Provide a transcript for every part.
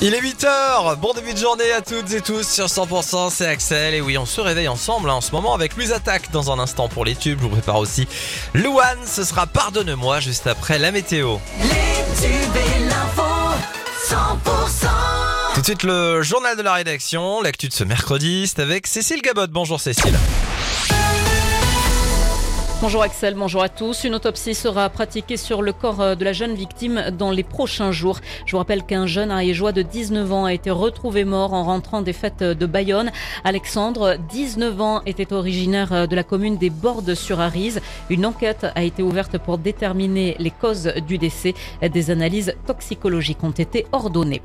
Il est 8h, bon début de journée à toutes et tous sur 100%, c'est Axel. Et oui on se réveille ensemble hein, en ce moment avec Louise Attaque dans un instant pour les tubes, je vous prépare aussi Louane, ce sera Pardonne-moi juste après la météo. Les tubes et l'info, 100%. Tout de suite le journal de la rédaction, l'actu de ce mercredi, c'est avec Cécile Gabot, bonjour Cécile. Bonjour Axel, bonjour à tous. Une autopsie sera pratiquée sur le corps euh, de la jeune victime dans les prochains jours. Je vous rappelle qu'un jeune ariégeois de 19 ans a été retrouvé mort en rentrant des fêtes de Bayonne. Alexandre, 19 ans, était originaire euh, de la commune des Bordes sur Arise. Une enquête a été ouverte pour déterminer les causes du décès. Des analyses toxicologiques ont été ordonnées.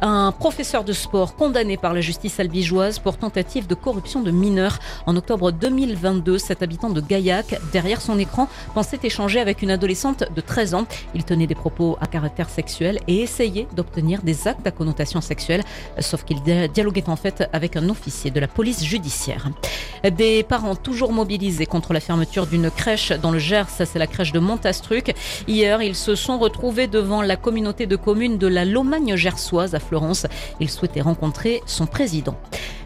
Un professeur de sport condamné par la justice albigeoise pour tentative de corruption de mineurs. En octobre 2022, cet habitant de Gaillac derrière son écran, pensait échanger avec une adolescente de 13 ans. Il tenait des propos à caractère sexuel et essayait d'obtenir des actes à connotation sexuelle, sauf qu'il dialoguait en fait avec un officier de la police judiciaire. Des parents toujours mobilisés contre la fermeture d'une crèche dans le Gers, ça c'est la crèche de Montastruc. Hier, ils se sont retrouvés devant la communauté de communes de la Lomagne gersoise à Florence. Ils souhaitaient rencontrer son président.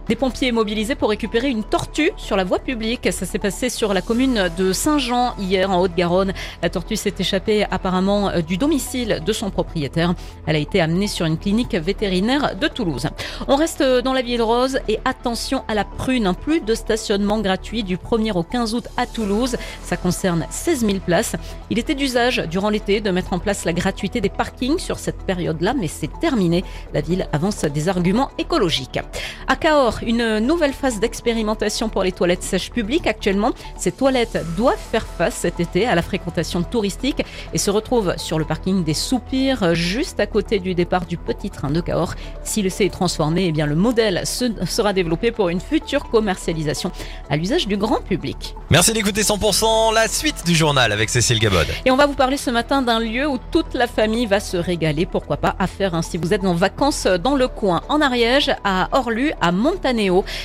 Des pompiers mobilisés pour récupérer une tortue sur la voie publique. Ça s'est passé sur la commune de Saint-Jean hier en Haute-Garonne. La tortue s'est échappée apparemment euh, du domicile de son propriétaire. Elle a été amenée sur une clinique vétérinaire de Toulouse. On reste dans la ville rose et attention à la prune. Plus de stationnement gratuit du 1er au 15 août à Toulouse. Ça concerne 16 000 places. Il était d'usage durant l'été de mettre en place la gratuité des parkings sur cette période-là, mais c'est terminé. La ville avance des arguments écologiques. À Cahors, une nouvelle phase d'expérimentation pour les toilettes sèches publiques. Actuellement, ces toilettes doivent faire face cet été à la fréquentation touristique et se retrouvent sur le parking des Soupirs, juste à côté du départ du petit train de Cahors. Si le C est transformé, eh bien le modèle sera développé pour une future commercialisation à l'usage du grand public. Merci d'écouter 100%, la suite du journal avec Cécile Gabod. Et on va vous parler ce matin d'un lieu où toute la famille va se régaler, pourquoi pas à faire hein, si vous êtes en vacances dans le coin, en Ariège, à Orlu, à Montagne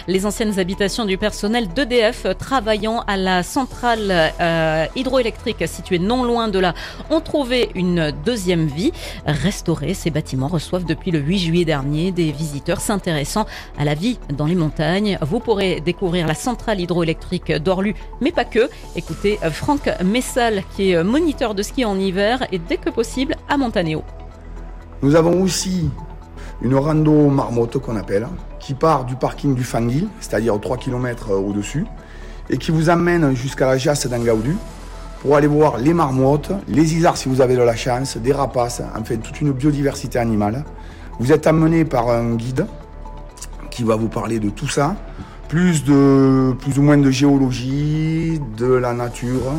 les anciennes habitations du personnel d'EDF travaillant à la centrale euh, hydroélectrique située non loin de là ont trouvé une deuxième vie. Restaurés, ces bâtiments reçoivent depuis le 8 juillet dernier des visiteurs s'intéressant à la vie dans les montagnes. Vous pourrez découvrir la centrale hydroélectrique d'Orlu, mais pas que. Écoutez Franck Messal qui est moniteur de ski en hiver et dès que possible à Montanéo. Nous avons aussi une rando marmotte qu'on appelle, qui part du parking du Fangil, c'est-à-dire 3 km euh, au-dessus, et qui vous amène jusqu'à la Jasse d'Angaoudu pour aller voir les marmottes, les isards si vous avez de la chance, des rapaces, enfin toute une biodiversité animale. Vous êtes amené par un guide qui va vous parler de tout ça, plus ou moins de géologie, de la nature,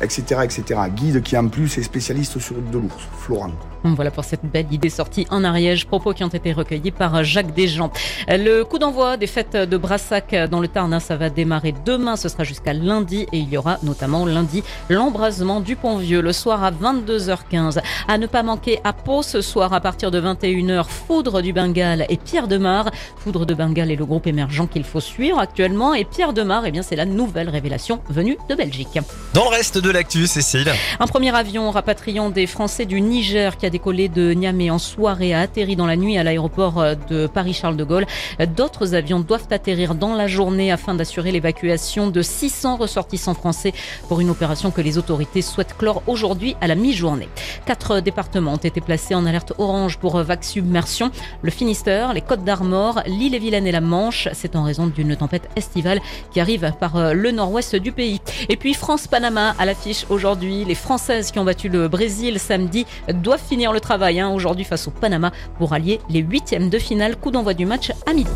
etc., etc. Guide qui en plus est spécialiste sur de l'ours, Florent. Voilà pour cette belle idée sortie en Ariège, propos qui ont été recueillis par Jacques Desjans. Le coup d'envoi des fêtes de Brassac dans le Tarn, ça va démarrer demain, ce sera jusqu'à lundi et il y aura notamment lundi l'embrasement du Pont-Vieux le soir à 22h15. À ne pas manquer à Pau ce soir à partir de 21h, Foudre du Bengale et Pierre de Mar. Foudre de Bengale est le groupe émergent qu'il faut suivre actuellement et Pierre de Mar, eh bien c'est la nouvelle révélation venue de Belgique. Dans le reste de l'actu, Cécile. Un premier avion rapatriant des Français du Niger qui a décollé de Niamey en soirée a atterri dans la nuit à l'aéroport euh, de Paris-Charles de Gaulle. D'autres avions doivent atterrir dans la journée afin d'assurer l'évacuation de 600 ressortissants français pour une opération que les autorités souhaitent clore aujourd'hui à la mi-journée. Quatre départements ont été placés en alerte orange pour vague submersion. Le Finistère, les Côtes d'Armor, l'île-et-Vilaine et la Manche. C'est en raison d'une tempête estivale qui arrive par euh, le nord-ouest du pays. Et puis France-Panama à l'affiche aujourd'hui. Les Françaises qui ont battu le Brésil samedi doivent le travail hein, aujourd'hui face au Panama pour allier les huitièmes de finale. Coup d'envoi du match à midi.